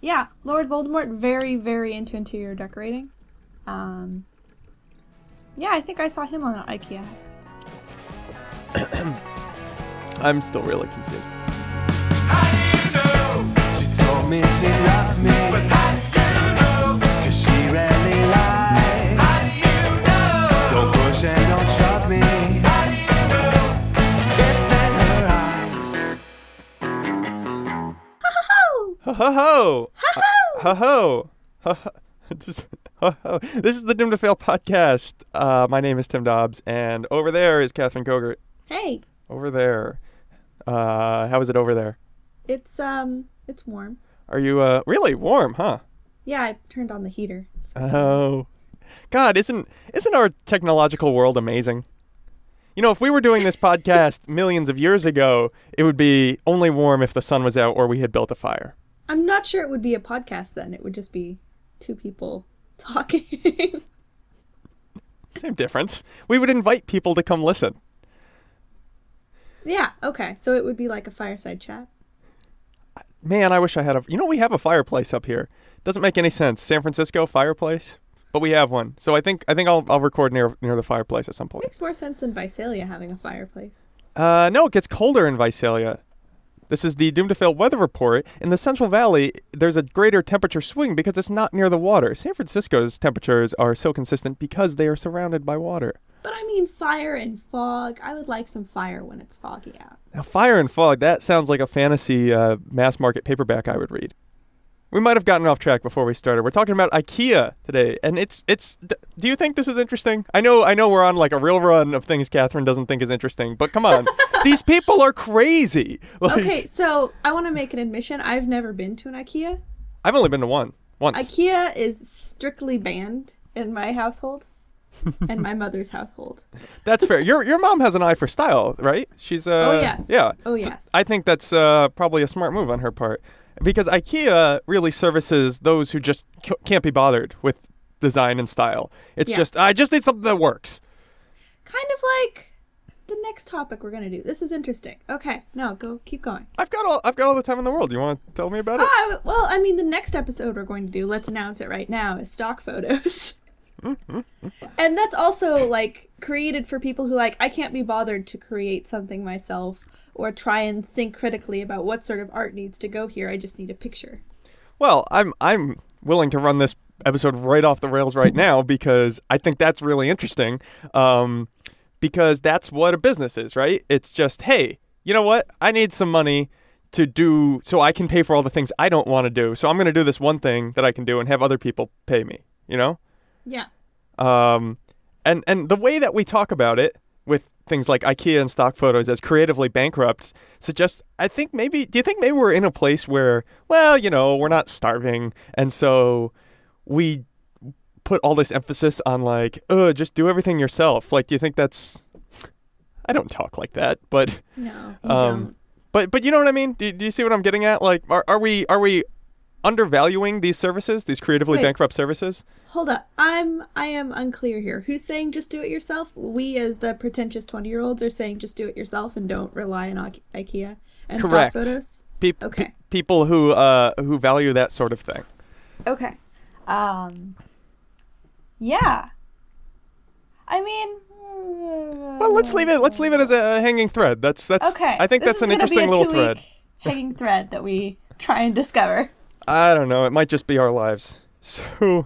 Yeah, Lord Voldemort, very, very into interior decorating. Um, yeah, I think I saw him on an IKEA. I'm still really confused. Ho ho ho! Ho ho! Ho ho! Just- ho, ho. This is the Doom to Fail podcast. Uh, my name is Tim Dobbs, and over there is Catherine Kogert. Hey, Over there. Uh, how is it over there? it's um, it's warm. Are you uh really warm, huh? Yeah, I turned on the heater. So Oh, God! Isn't isn't our technological world amazing? You know, if we were doing this podcast millions of years ago, it would be only warm if the sun was out or we had built a fire. I'm not sure it would be a podcast then. It would just be two people talking. Same difference. We would invite people to come listen. yeah, okay. So it would be like a fireside chat. Man, I wish I had a. You know, we have a fireplace up here. Doesn't make any sense. San Francisco fireplace, but we have one. So I think I think I'll I'll record near near the fireplace at some point. Makes more sense than Visalia having a fireplace. Uh, no, it gets colder in Visalia. This is the Doom to Fail weather report. In the Central Valley, there's a greater temperature swing because it's not near the water. San Francisco's temperatures are so consistent because they are surrounded by water. But I mean, fire and fog. I would like some fire when it's foggy out. Now, Fire and Fog, that sounds like a fantasy uh, mass market paperback I would read. We might have gotten off track before we started. We're talking about IKEA today, and it's it's. Do you think this is interesting? I know I know we're on like a real run of things Catherine doesn't think is interesting, but come on, these people are crazy. Like, Okay, so I want to make an admission. I've never been to an IKEA. I've only been to one once. IKEA is strictly banned in my household and my mother's household. That's fair. Your your mom has an eye for style, right? She's uh Oh, yes. yeah. Oh, So yes. I think that's uh probably a smart move on her part because IKEA really services those who just c- can't be bothered with design and style. It's Yeah. just I just need something that works. Kind of like the next topic we're going to do. This is interesting. Okay, no, go keep going. I've got all I've got all the time in the world. You want to tell me about it? Ah, well, I mean, the next episode we're going to do, let's announce it right now, is stock photos. and that's also like created for people who like I can't be bothered to create something myself or try and think critically about what sort of art needs to go here. I just need a picture. Well, I'm I'm willing to run this episode right off the rails right now because I think that's really interesting. Um, because that's what a business is, right? It's just, hey, you know what? I need some money to do so I can pay for all the things I don't want to do. So I'm going to do this one thing that I can do and have other people pay me, you know? Yeah. Um, and and the way that we talk about it with things like IKEA and stock photos as creatively bankrupt suggests I think maybe do you think maybe we're in a place where well you know we're not starving and so we put all this emphasis on like uh just do everything yourself like do you think that's I don't talk like that but No, um don't. but but you know what I mean do, do you see what I'm getting at like are are we are we undervaluing these services these creatively Wait. bankrupt services Hold up. I'm I am unclear here. Who's saying just do it yourself? We as the pretentious 20-year-olds are saying just do it yourself and don't rely on I- IKEA and Correct. stock photos. Peop- Okay. pe- people who uh who value that sort of thing. Okay. Um Yeah. I mean Well, let's leave it. Let's leave it as a hanging thread. That's that's. Okay. I think This that's an interesting little thread. Hanging thread that we try and discover. I don't know. It might just be our lives. So,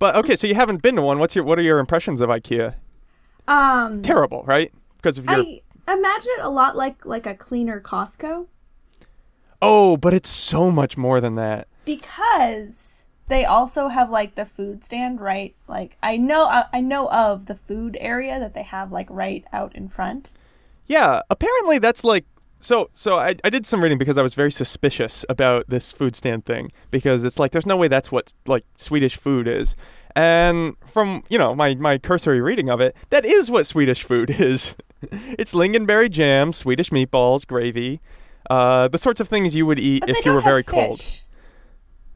but okay. So you haven't been to one. What's your What are your impressions of IKEA? Um Terrible, right? Because of your. I imagine it a lot like like a cleaner Costco Oh, but it's so much more than that. because they also have like the food stand right like I know I, I know of the food area that they have like right out in front. Yeah, apparently that's like so so I, I did some reading because I was very suspicious about this food stand thing because it's like there's no way that's what like Swedish food is. And from, you know, my my cursory reading of it, that is what Swedish food is. it's lingonberry jam, Swedish meatballs, gravy, uh, the sorts of things you would eat But if you were very have cold.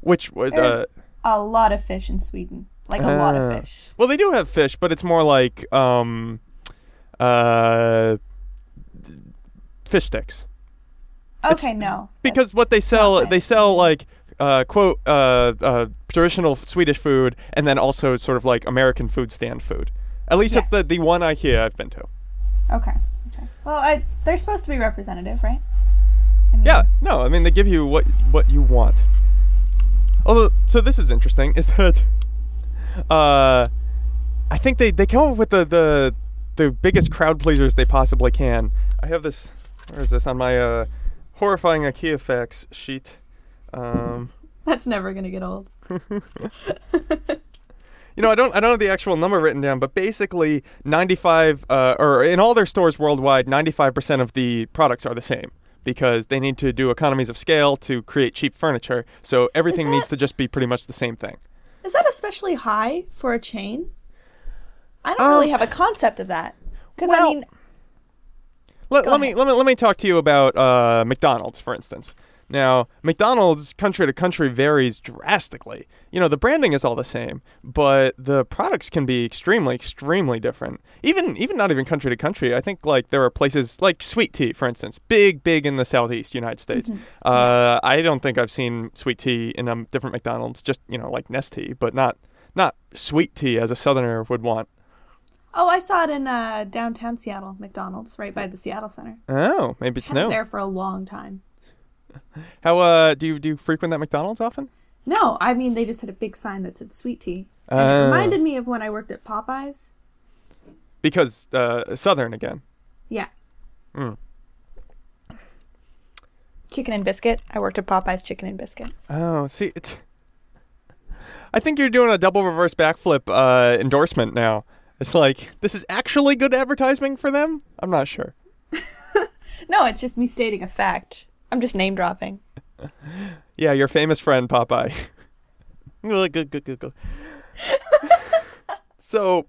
Which would uh, a lot of fish in Sweden. Like a lot of Ah. fish. Well, they do have fish, but it's more like um, uh, fish sticks. It's- Okay, no. because what they sell they sell like uh, quote uh, uh, traditional Swedish food, and then also sort of like American food stand food. At least Yeah. at the the one IKEA I've been to. Okay. Okay. Well, I, they're supposed to be representative, right? I mean, Yeah, no, I mean they give you what what you want. Although, so this is interesting. Is that uh, I think they they come up with the the the biggest crowd pleasers they possibly can. I have this. Where is this on my uh, horrifying IKEA facts sheet? Um, That's never gonna get old. you know, I don't I don't have the actual number written down, but basically 95 uh, or in all their stores worldwide, 95% of the products are the same because they need to do economies of scale to create cheap furniture. So everything that- needs to just be pretty much the same thing. Is that especially high for a chain? I don't really have a concept of that. Because I Um, well- mean, Let, let me let me let me talk to you about uh, McDonald's, for instance. Now, McDonald's country to country varies drastically. You know, the branding is all the same, but the products can be extremely, extremely different. Even even not even country to country. I think like there are places like sweet tea, for instance, big, big in the southeast United States. Uh, I don't think I've seen sweet tea in a different McDonald's. Just you know, like Nestea, but not not sweet tea as a Southerner would want. Oh, I saw it in uh, downtown Seattle, McDonald's, right by the Seattle Center. Oh, maybe it's no. there for a long time. How uh do you do you frequent that McDonald's often? No, I mean they just had a big sign that said sweet tea. And Oh. it reminded me of when I worked at Popeyes. Because uh, Southern again. Yeah. Mm. Chicken and biscuit. I worked at Popeyes Chicken and Biscuit. Oh, see, it's. I think you're doing a double reverse backflip uh, endorsement now. It's like this is actually good advertising for them. I'm not sure. No, it's just me stating a fact. I'm just name dropping. Yeah, your famous friend Popeye. Good, good, good, good, good. so,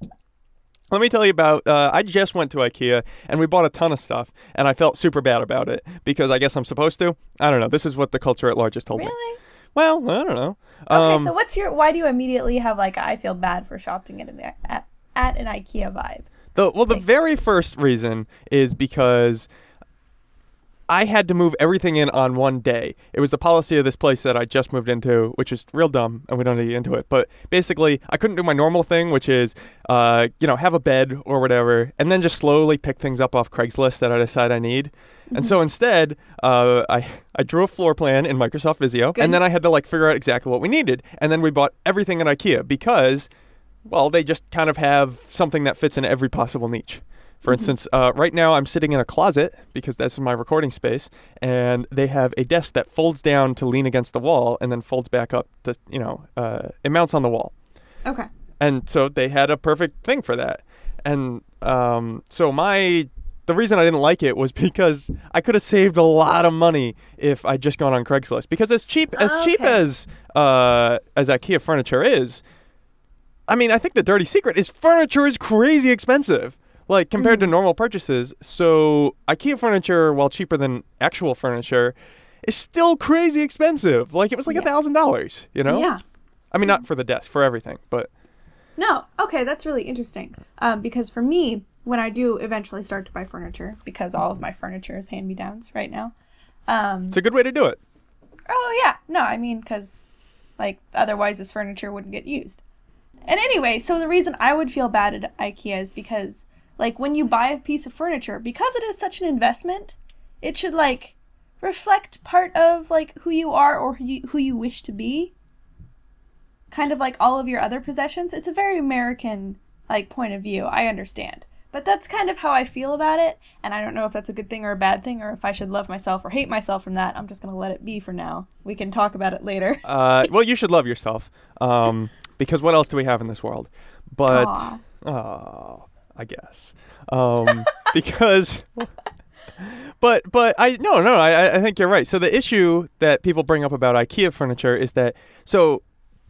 let me tell you about. Uh, I just went to IKEA and we bought a ton of stuff, and I felt super bad about it because I guess I'm supposed to. I don't know. This is what the culture at large has told me. Really? Well, I don't know. Okay, Um, so what's your? Why do you immediately have like I feel bad for shopping at at, at an IKEA vibe? The well, the very first reason is because I had to move everything in on one day. It was the policy of this place that I just moved into, which is real dumb, and we don't need to get into it. But basically, I couldn't do my normal thing, which is, uh, you know, have a bed or whatever, and then just slowly pick things up off Craigslist that I decide I need. And so instead, uh, I I drew a floor plan in Microsoft Visio, Good. and then I had to like figure out exactly what we needed, and then we bought everything at IKEA because well, they just kind of have something that fits in every possible niche. For instance, uh, right now I'm sitting in a closet because that's my recording space, and they have a desk that folds down to lean against the wall and then folds back up to, you know, uh, it mounts on the wall. Okay. And so they had a perfect thing for that. And um, so my the reason I didn't like it was because I could have saved a lot of money if I'd just gone on Craigslist. Because as cheap as cheap as uh, as IKEA furniture is, I mean, I think the dirty secret is furniture is crazy expensive. Like compared to normal purchases. So IKEA furniture, while cheaper than actual furniture, is still crazy expensive. Like it was like a thousand dollars, you know? Yeah. I mean not for the desk, for everything, but No. Okay, that's really interesting. Um, because for me, when I do eventually start to buy furniture, because all of my furniture is hand me downs right now. Um, it's a good way to do it. Oh yeah, no, I mean because like otherwise this furniture wouldn't get used. And anyway, so the reason I would feel bad at IKEA is because like when you buy a piece of furniture, because it is such an investment, it should like reflect part of like who you are or who you, who you wish to be. Kind of like all of your other possessions. It's a very American like point of view. I understand. But that's kind of how I feel about it, and I don't know if that's a good thing or a bad thing, or if I should love myself or hate myself from that. I'm just gonna let it be for now. We can talk about it later. Uh, well, you should love yourself, um, because what else do we have in this world? But Aw. oh, I guess um, because. But but I no no I I think you're right. So the issue that people bring up about IKEA furniture is that so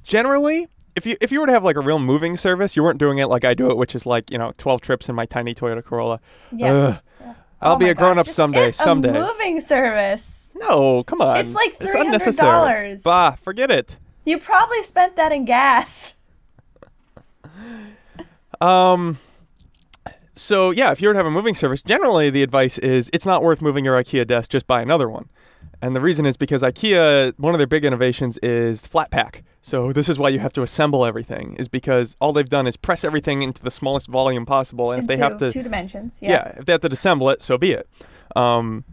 generally if you if you were to have like a real moving service, you weren't doing it like I do it, which is like you know twelve trips in my tiny Toyota Corolla. Yes. Ugh. I'll Oh be a grown God, up just someday. Someday. A moving service. No, come on. It's like It's $300. unnecessary. Bah, forget it. You probably spent that in gas. Um. So yeah, if you were to have a moving service, generally the advice is it's not worth moving your IKEA desk. Just buy another one. And the reason is because IKEA, one of their big innovations is flat pack. So this is why you have to assemble everything, is because all they've done is press everything into the smallest volume possible. And if they have to, two dimensions, yeah, yes. if they have to disassemble it, so be it. Um,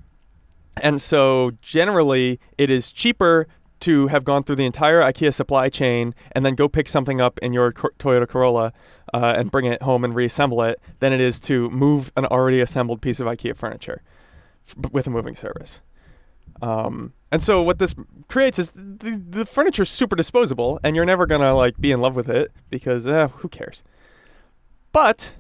and so generally, it is cheaper to have gone through the entire IKEA supply chain and then go pick something up in your Toyota Corolla uh, and bring it home and reassemble it than it is to move an already assembled piece of IKEA furniture f- with a moving service. Um, and so what this creates is the, the furniture's super disposable, and you're never gonna like be in love with it because uh, who cares? But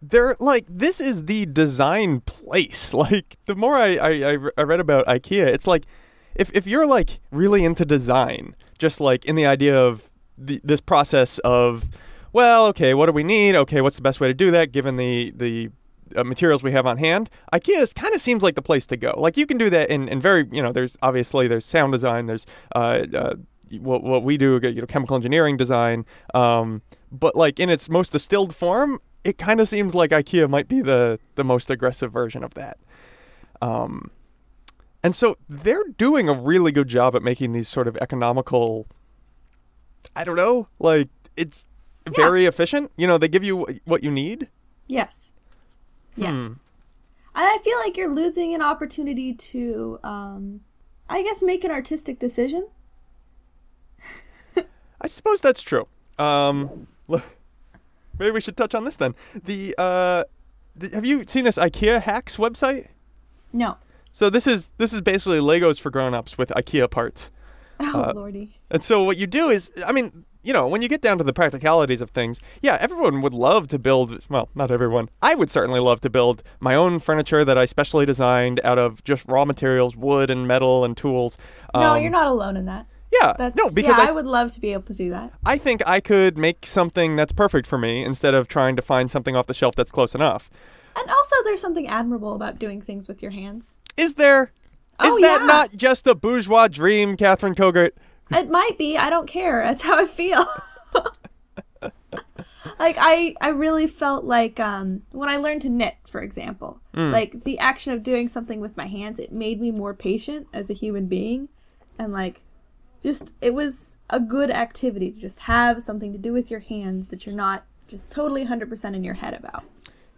they're like this is the design place. Like the more I, I I read about IKEA, it's like if if you're like really into design, just like in the idea of the, this process of well, okay, what do we need? Okay, what's the best way to do that given the the uh, materials we have on hand? IKEA kind of seems like the place to go. Like you can do that in, in very you know there's obviously there's sound design, there's uh, uh what what we do you know chemical engineering design, um, but like in its most distilled form, it kind of seems like IKEA might be the the most aggressive version of that. Um, and so they're doing a really good job at making these sort of economical. I don't know, like it's very efficient. You know, they give you what you need. Yes. Yes. Hmm. And I feel like you're losing an opportunity to, um, I guess, make an artistic decision. I suppose that's true. Um, l- maybe we should touch on this then. The uh, th- have you seen this IKEA hacks website? No. So this is this is basically Legos for grown-ups with IKEA parts. Oh, Uh, lordy. And so what you do is, I mean, you know, when you get down to the practicalities of things, yeah, everyone would love to build. Well, not everyone. I would certainly love to build my own furniture that I specially designed out of just raw materials, wood and metal and tools. no, Um, you're not alone in that. Yeah, That's no, because yeah, I, I would love to be able to do that. I think I could make something that's perfect for me instead of trying to find something off the shelf that's close enough. And also, there's something admirable about doing things with your hands. Is there? Is Oh, that yeah. not just a bourgeois dream, Catherine Kogert? It might be. I don't care. That's how I feel. like I, I really felt like um, when I learned to knit, for example, like the action of doing something with my hands, it made me more patient as a human being, and like, just it was a good activity to just have something to do with your hands that you're not just totally hundred percent in your head about.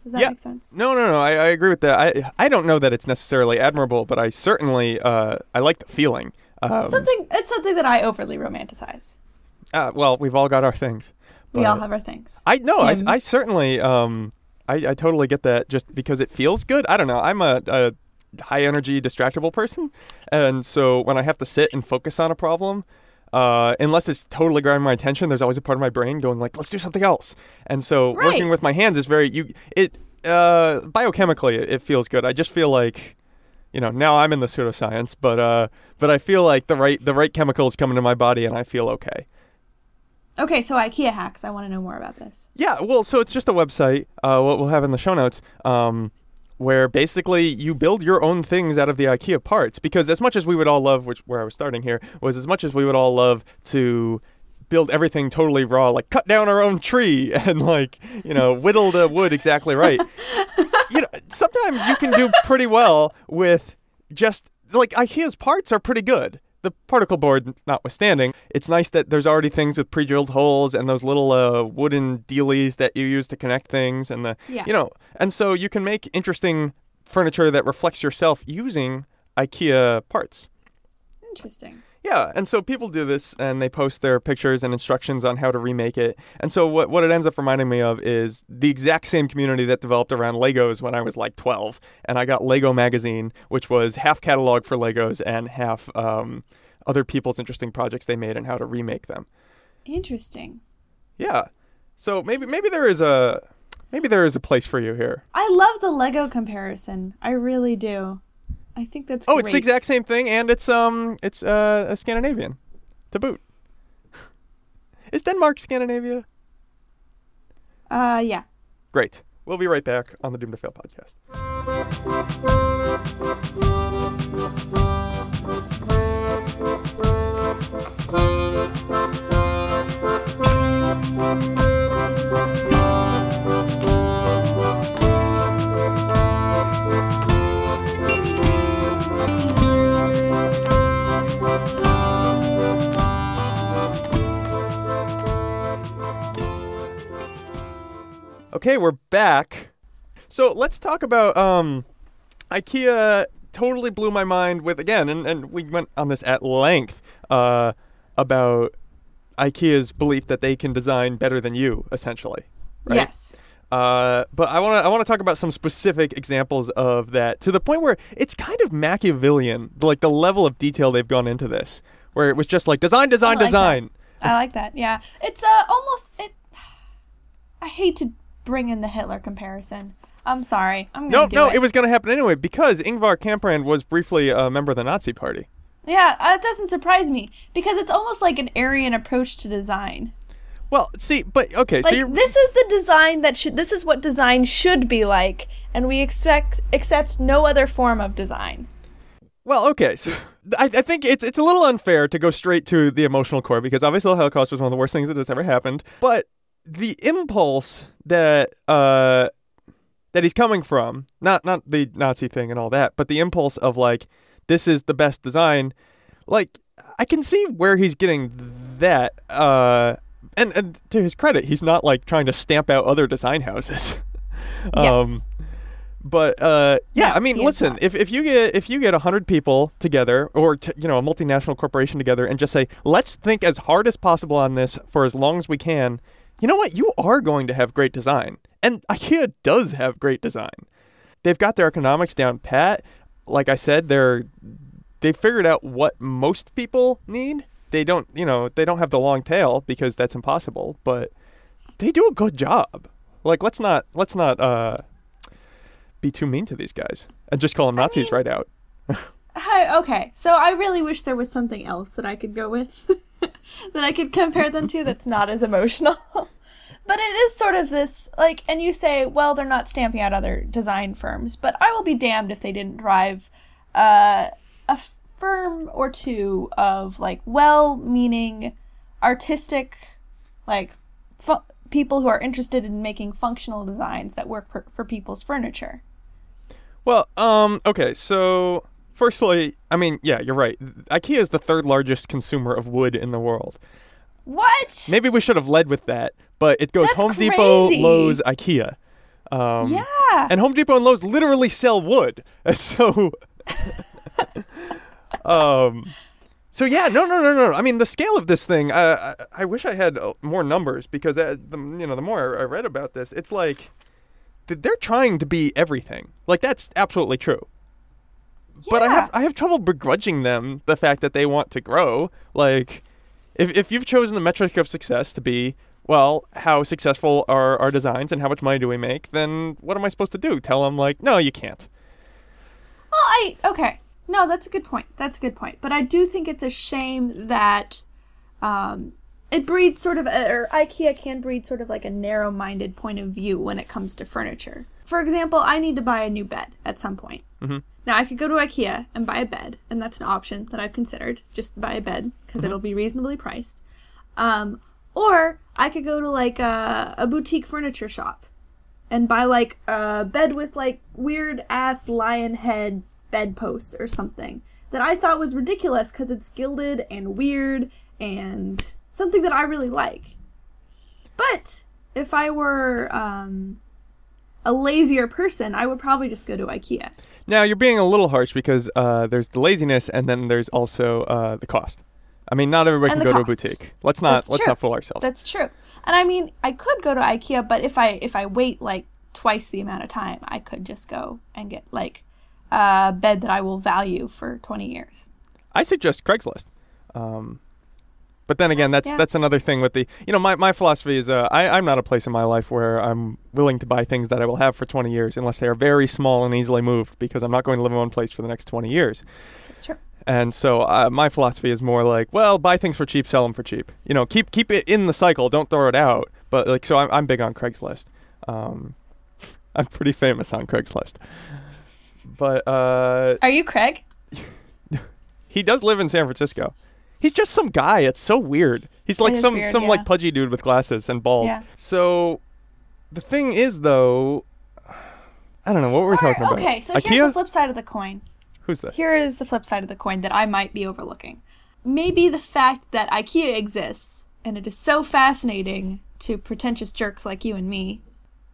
Does that Yeah. make sense? No, no, no. I, I agree with that. I I don't know that it's necessarily admirable, but I certainly uh, I like the feeling. Um, Something. It's something that I overly romanticize. uh, well, we've all got our things. We all have our things. I know. I, I certainly. Um, I, I totally get that. Just because it feels good. I don't know. I'm a, a high energy, distractible person, and so when I have to sit and focus on a problem, uh, unless it's totally grabbing my attention, there's always a part of my brain going like, "Let's do something else." And so Right. working with my hands is very you. It uh, biochemically, it, it feels good. I just feel like. You know, now I'm in the pseudoscience, but uh, but I feel like the right the right chemicals come into my body, and I feel okay. Okay, so IKEA hacks. I want to know more about this. Yeah, well, so it's just a website. Uh, what we'll have in the show notes, um, where basically you build your own things out of the IKEA parts. Because as much as we would all love, which where I was starting here was as much as we would all love to build everything totally raw, like cut down our own tree and like you know whittle the wood exactly right. you know, sometimes you can do pretty well with just like IKEA's parts are pretty good. The particle board notwithstanding, it's nice that there's already things with pre-drilled holes and those little uh, wooden dealies that you use to connect things, and the Yeah. you know, and so you can make interesting furniture that reflects yourself using IKEA parts. Interesting. Yeah, and so people do this and they post their pictures and instructions on how to remake it. And so what what it ends up reminding me of is the exact same community that developed around Legos when I was like 12, and I got Lego magazine, which was half catalog for Legos and half um, other people's interesting projects they made and how to remake them. Interesting. Yeah. So maybe maybe there is a maybe there is a place for you here. I love the Lego comparison. I really do. I think that's Oh, great. it's the exact same thing and it's um it's uh, a Scandinavian to boot. is Denmark Scandinavia? Uh, yeah. Great. We'll be right back on the Doom to Fail podcast. Okay, we're back. So let's talk about um, IKEA. Totally blew my mind with again, and, and we went on this at length uh, about IKEA's belief that they can design better than you, essentially. Right? Yes. Uh, but I want to I want to talk about some specific examples of that to the point where it's kind of Machiavellian, like the level of detail they've gone into this, where it was just like design, design, I like design. I like that. Yeah. It's uh almost it I hate to bring in the Hitler comparison. I'm sorry. I'm No, no, it. it was going to happen anyway because Ingvar Kamprad was briefly a member of the Nazi Party. Yeah, uh, that doesn't surprise me because it's almost like an Aryan approach to design. Well, see, but okay, so you're this is the design that should this is what design should be like and we expect accept no other form of design. well, okay. So I, I think it's it's a little unfair to go straight to the emotional core because obviously the Holocaust was one of the worst things that has ever happened. But the impulse that uh that he's coming from, not not the Nazi thing and all that, but the impulse of like this is the best design, like I can see where he's getting that. Uh, and and to his credit, he's not like trying to stamp out other design houses. Um, Yes. but uh, yeah, No, I mean, listen, if if you get if you get hundred people together, or t- you know, a multinational corporation together, and just say, let's think as hard as possible on this for as long as we can, you know what? You are going to have great design, and IKEA does have great design. They've got their economics down pat. Like I said, they're they figured out what most people need. They don't, you know, they don't have the long tail because that's impossible, but they do a good job. Like let's not let's not uh be too mean to these guys and just call them Nazis mean- right out. Hi, okay. So I really wish there was something else that I could go with that I could compare them to that's not as emotional. but it is sort of this like and you say, well, they're not stamping out other design firms, but I will be damned if they didn't drive uh, a firm or two of like well-meaning artistic like fu- people who are interested in making functional designs that work for, for people's furniture. Well, um, okay, so firstly, I mean, yeah, you're right. IKEA is the third largest consumer of wood in the world. What? Maybe we should have led with that, but it goes That's Home Depot. Lowe's, IKEA. Um, yeah. And Home Depot and Lowe's literally sell wood. So, um, so yeah, no, no, no, no. I mean, the scale of this thing. Uh, I, I wish I had uh, more numbers because uh, the you know the more I I read about this, it's like they're trying to be everything. Like that's absolutely true. But I have I have trouble begrudging them the fact that they want to grow. Like, if if you've chosen the metric of success to be well, how successful are our designs and how much money do we make? Then what am I supposed to do? Tell them like, no, you can't. Well, I okay. No, that's a good point. That's a good point. But I do think it's a shame that um, it breeds sort of, a, or IKEA can breed sort of like a narrow-minded point of view when it comes to furniture. For example, I need to buy a new bed at some point. Mm-hmm. Now I could go to IKEA and buy a bed, and that's an option that I've considered. Just buy a bed because it'll be reasonably priced. Um, or I could go to like a, a boutique furniture shop and buy like a bed with like weird ass lion head bedposts or something that I thought was ridiculous because it's gilded and weird and something that I really like. But if I were um, a lazier person, I would probably just go to IKEA. Now you're being a little harsh because uh, there's the laziness and then there's also uh, the cost. I mean, not everybody And can go to a boutique. Let's not That's let's true. not fool ourselves. That's true. And I mean, I could go to IKEA, but if I if I wait like twice the amount of time, I could just go and get like a bed that I will value for 20 years. I suggest Craigslist. Um, but then again, that's Yeah. that's another thing with the you know my, my philosophy is uh, I I'm not a place in my life where I'm willing to buy things that I will have for 20 years unless they are very small and easily moved because I'm not going to live in one place for the next 20 years. That's true. And so uh, my philosophy is more like, well, buy things for cheap, sell them for cheap. You know, keep keep it in the cycle. Don't throw it out. But like, so I'm I'm big on Craigslist. Um, I'm pretty famous on Craigslist. But uh, Are you Craig? he does live in San Francisco. He's just some guy. It's so weird. He's like some weird, some yeah. like pudgy dude with glasses and bald. Yeah. So the thing is though, I don't know what were we talking about. Okay, so IKEA. here's the flip side of the coin. Who's this? Here is the flip side of the coin that I might be overlooking. Maybe the fact that IKEA exists and it is so fascinating to pretentious jerks like you and me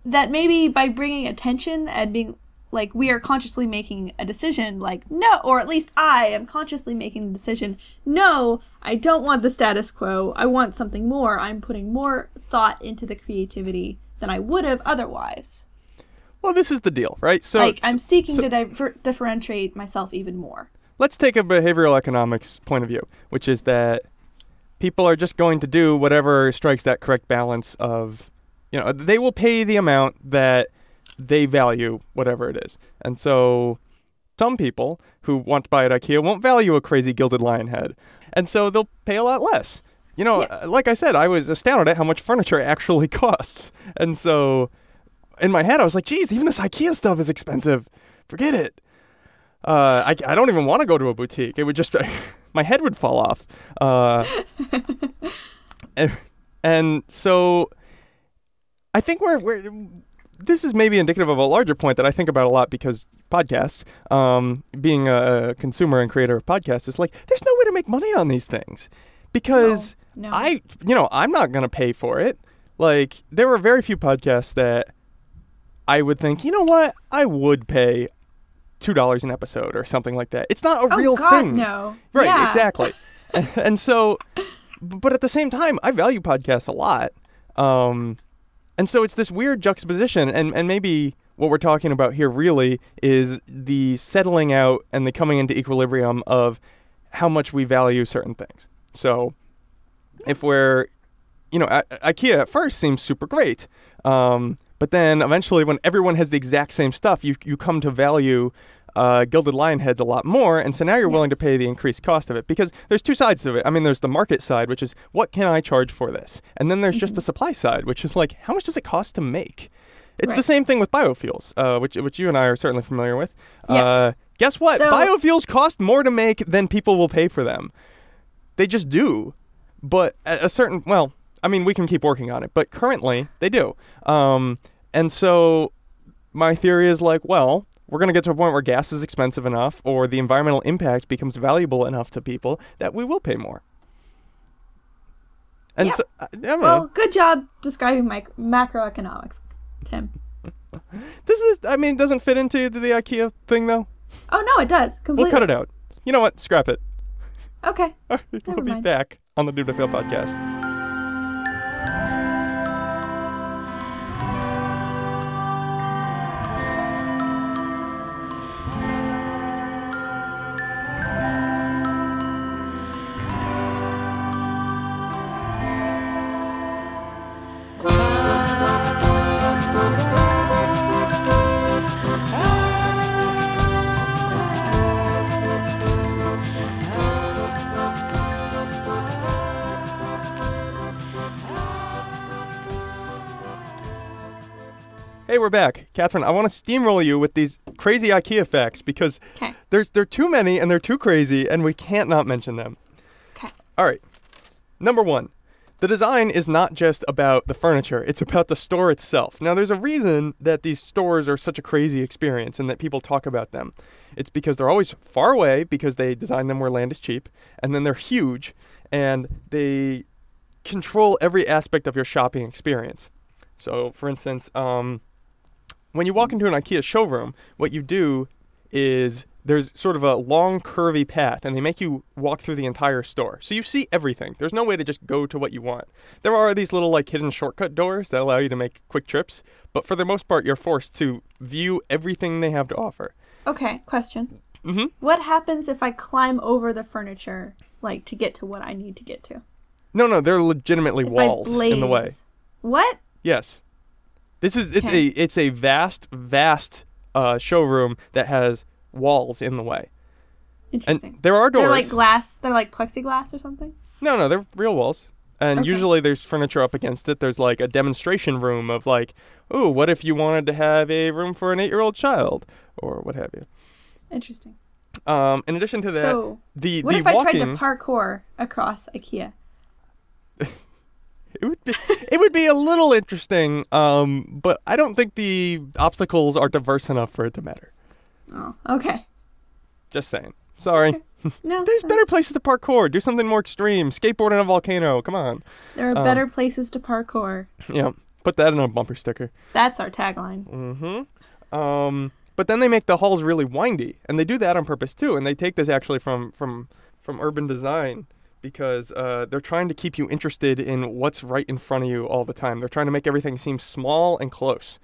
that maybe by bringing attention and being like we are consciously making a decision like no or at least i am consciously making the decision no i don't want the status quo. I want something more. I'm putting more thought into the creativity than i would have otherwise. Well, this is the deal, right? So like i'm seeking so- to diver- differentiate myself even more. Let's take a behavioral economics point of view, which is that people are just going to do whatever strikes that correct balance of, you know, they will pay the amount that they value whatever it is. And so some people who want to buy at IKEA won't value a crazy gilded lion head. And so they'll pay a lot less. You know, Yes. like I said, I was astounded at how much furniture actually costs. And so in my head, I was like, geez, even this IKEA stuff is expensive. Forget it. Uh, I, I don't even want to go to a boutique. It would just, my head would fall off. Uh, and, and so I think we're, we're, this is maybe indicative of a larger point that I think about a lot because podcasts, um, being a consumer and creator of podcasts, is like, there's no way to make money on these things because No, no. I, you know, I'm not going to pay for it. Like, there are very few podcasts that I would think, you know what, I would pay two dollars an episode or something like that. It's not a oh real god thing, no right? Yeah. Exactly. and, and so, but at the same time, I value podcasts a lot. Um, and so it's this weird juxtaposition, and and maybe what we're talking about here really is the settling out and the coming into equilibrium of how much we value certain things. So, if we're you know, I- IKEA at first seems super great, um, but then eventually, when everyone has the exact same stuff, you you come to value uh, gilded lion heads a lot more, and so now you're willing to pay the increased cost of it because there's two sides to it. I mean, there's the market side, which is what can I charge for this, and then there's just the supply side, which is like how much does it cost to make. It's the same thing with biofuels, uh, which which you and I are certainly familiar with. Uh, Yes. guess what? So- biofuels cost more to make than people will pay for them. They just do. But a certain, well, I mean, we can keep working on it, but currently they do. Um, and so my theory is like, well, we're going to get to a point where gas is expensive enough or the environmental impact becomes valuable enough to people that we will pay more. And Yeah. so, I, I well good job describing mic- macroeconomics tim Does this, I mean, doesn't fit into the, the IKEA thing though? oh no it does completely We'll cut it out. You know what? Scrap it. okay we'll Never be back on the Doom to Fail podcast. We're back. Catherine, I want to steamroll you with these crazy IKEA facts because okay there's there are too many and they're too crazy and we can't not mention them. okay All right. Number 1. The design is not just about the furniture, it's about the store itself. Now, there's a reason that these stores are such a crazy experience and that people talk about them. It's because they're always far away because they design them where land is cheap, and then they're huge and they control every aspect of your shopping experience. So, for instance, um, when you walk into an IKEA showroom, what you do is there's sort of a long curvy path and they make you walk through the entire store. So you see everything. There's no way to just go to what you want. There are these little like hidden shortcut doors that allow you to make quick trips, but for the most part you're forced to view everything they have to offer. okay question Mhm. what happens if i climb over the furniture like to get to what i need to get to No, no, they're legitimately if walls in the way. what Yes. This is it's Okay. a it's a vast vast uh, showroom that has walls in the way. interesting And there are doors. they're like glass they're like plexiglass or something No, no, they're real walls. And Okay. usually there's furniture up against it. There's like a demonstration room of like, oh, what if you wanted to have a room for an eight-year-old child or what have you. interesting Um, in addition to that, so the what the if i tried to parkour across ikea it would be it would be a little interesting. Um, but I don't think the obstacles are diverse enough for it to matter. oh okay Just saying. Sorry. no There's better places to parkour. Do something more extreme. Skateboard in a volcano. Come on. there are um, better places to parkour Yeah. Put that in a bumper sticker. That's our tagline. Mm-hmm. Um, but then they make the halls really windy, and they do that on purpose too. And they take this actually from from from urban design because uh, they're trying to keep you interested in what's right in front of you all the time. They're trying to make everything seem small and close,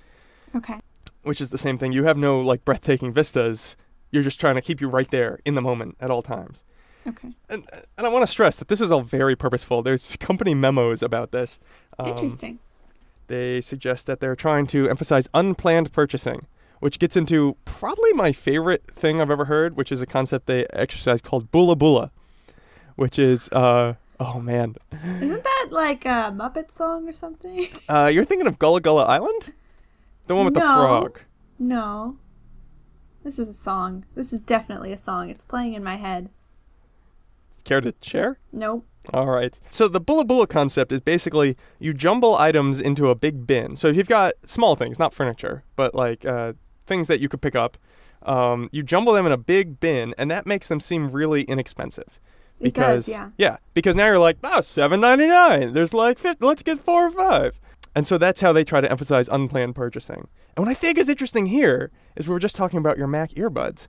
Okay. which is the same thing. You have no like breathtaking vistas. You're just trying to keep you right there in the moment at all times. Okay. And, and I want to stress that this is all very purposeful. There's company memos about this. Um, Interesting. They suggest that they're trying to emphasize unplanned purchasing, which gets into probably my favorite thing I've ever heard, which is a concept they exercise called bulla bulla, which is, uh, oh man, Isn't that like a Muppet song or something? uh, you're thinking of Gullah Gullah Island, the one with the frog. no. This is a song. This is definitely a song. It's playing in my head. Care to share? Nope. All right. So the bulla bulla concept is basically you jumble items into a big bin. So if you've got small things, not furniture, but like uh, things that you could pick up, um, you jumble them in a big bin, and that makes them seem really inexpensive. It does, yeah. Yeah, because now you're like, oh, seven ninety nine. There's like, 50, let's get four or five. And so that's how they try to emphasize unplanned purchasing. And what I think is interesting here is we were just talking about your Mac earbuds.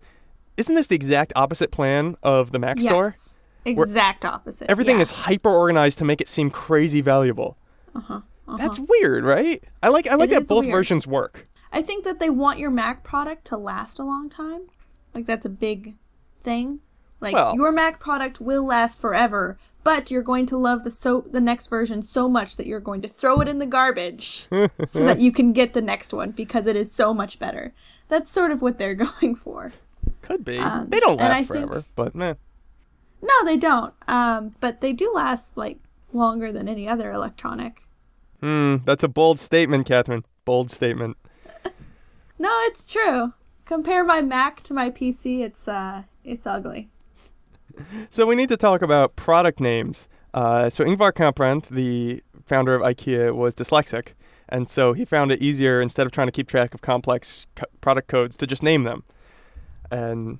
Isn't this the exact opposite plan of the Mac store? Yes. Exact opposite. Everything yeah. is hyper organized to make it seem crazy valuable. Uh-huh. uh-huh. That's weird, right? I like I like It that both weird. versions work. I think that they want your Mac product to last a long time. Like that's a big thing. Like Well- your Mac product will last forever, but you're going to love the so the next version so much that you're going to throw it in the garbage so that you can get the next one because it is so much better. That's sort of what they're going for. Could be. Um, they don't last I think- forever, but meh. No, they don't. Um, but they do last like longer than any other electronic. Hmm, that's a bold statement, Catherine. Bold statement. No, it's true. Compare my Mac to my PC, it's uh it's ugly. So we need to talk about product names. Uh, so Ingvar Kamprad, the founder of IKEA, was dyslexic, and so he found it easier instead of trying to keep track of complex co- product codes to just name them. And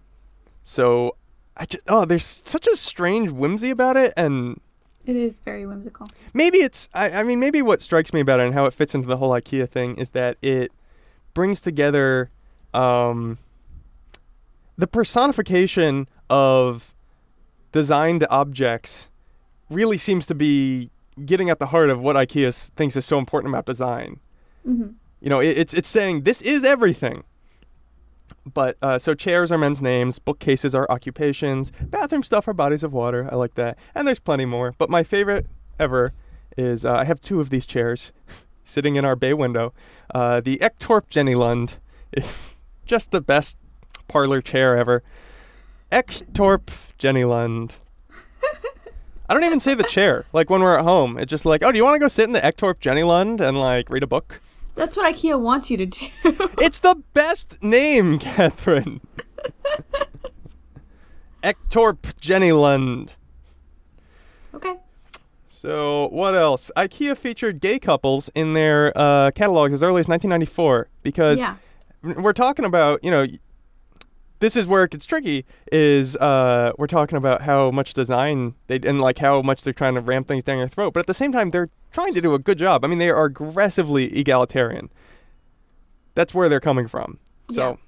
so I just oh, there's such a strange whimsy about it, and It is very whimsical. maybe it's I, I mean maybe what strikes me about it and how it fits into the whole IKEA thing is that it brings together um, the personification of designed objects really seems to be getting at the heart of what IKEA s- thinks is so important about design. hmm You know, it, it's it's saying this is everything. But uh, so chairs are men's names, bookcases are occupations, bathroom stuff are bodies of water. I like that, and there's plenty more. But my favorite ever is uh, I have two of these chairs sitting in our bay window. Uh, the Ektorp Jennylund is just the best parlor chair ever. Ektorp Jennylund. I don't even say the chair. Like when we're at home, it's just like, oh, do you want to go sit in the Ektorp Jennylund and like read a book? That's what IKEA wants you to do. It's the best name, Catherine. Ektorp Jennylund. okay. So what else? IKEA featured gay couples in their uh, catalogs as early as 1994 because Yeah. we're talking about you know this is where it gets tricky is uh, we're talking about how much design they and like how much they're trying to ram things down your throat but at the same time they're trying to do a good job. I mean they are aggressively egalitarian. That's where they're coming from. So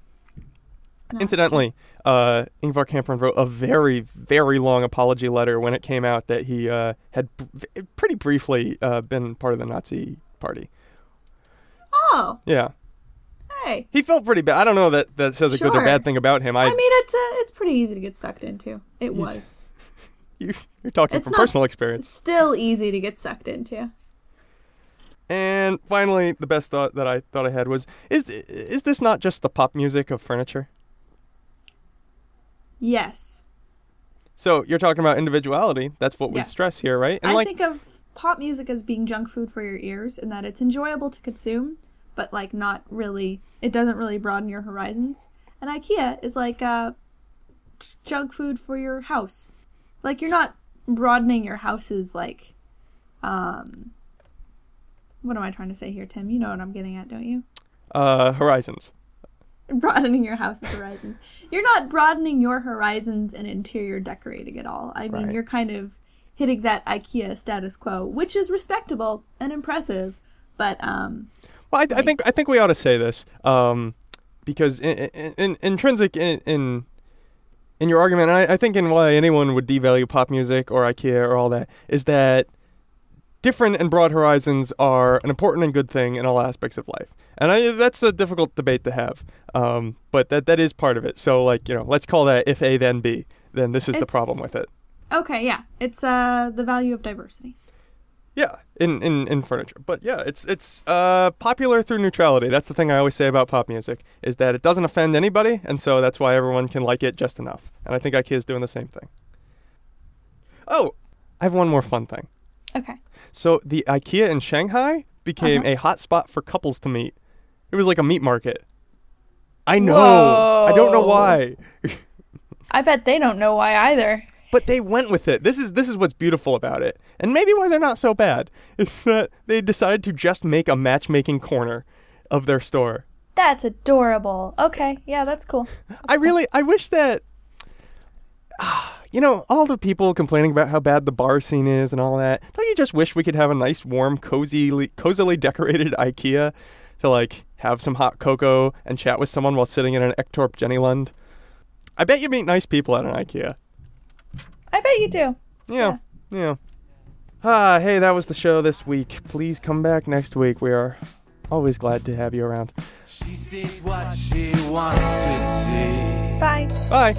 No, incidentally uh, ingvar kamprad wrote a very very long apology letter when it came out that he uh, had b- pretty briefly uh, been part of the nazi party. Oh, yeah hey. he felt pretty bad. I don't know that that says a good or bad thing about him. I, I, mean, it's uh, it's pretty easy to get sucked into. It was you, you're talking it's from personal experience. still easy to get sucked into. And finally, the best thought that I thought I had was: is is this not just the pop music of furniture? Yes, So you're talking about individuality. That's what we Yes. stress here, right? And I like, think of pop music as being junk food for your ears, and that it's enjoyable to consume, but like not really. It doesn't really broaden your horizons. And IKEA is like uh, junk food for your house. Like you're not broadening your house's like, um. What am I trying to say here, Tim? You know what I'm getting at, don't you? uh, horizons. broadening your house's horizons. You're not broadening your horizons and interior decorating at all. I mean, Right. you're kind of hitting that IKEA status quo, which is respectable and impressive, But um, Well, I, I think I think we ought to say this um, because in, in, in, intrinsic in, in in your argument, and I, I think in why anyone would devalue pop music or IKEA or all that is that different and broad horizons are an important and good thing in all aspects of life, and I, that's a difficult debate to have. Um, but that that is part of it. So like you know, let's call that if A then B. Then this is the problem with it. okay, yeah, it's uh the value of diversity. Yeah, in, in, in furniture. But yeah, it's it's uh, popular through neutrality. That's the thing I always say about pop music is that it doesn't offend anybody, and so that's why everyone can like it just enough. And I think IKEA is doing the same thing. Oh, I have one more fun thing. Okay. So the IKEA in Shanghai became Uh-huh. a hot spot for couples to meet. It was like a meat market. I know. Whoa. I don't know why. I bet they don't know why either. But they went with it. This is this is what's beautiful about it, and maybe why they're not so bad is that they decided to just make a matchmaking corner of their store. That's adorable. Okay, yeah, that's cool. I really I wish that you know all the people complaining about how bad the bar scene is and all that. Don't you just wish we could have a nice, warm, cozy, cozily decorated IKEA to like have some hot cocoa and chat with someone while sitting in an Ektorp Jennylund? I bet you meet nice people at an IKEA. I bet you do. Yeah. Yeah. Ah, hey, that was the show this week. Please come back next week. We are always glad to have you around. She sees what she wants to see. Bye. Bye.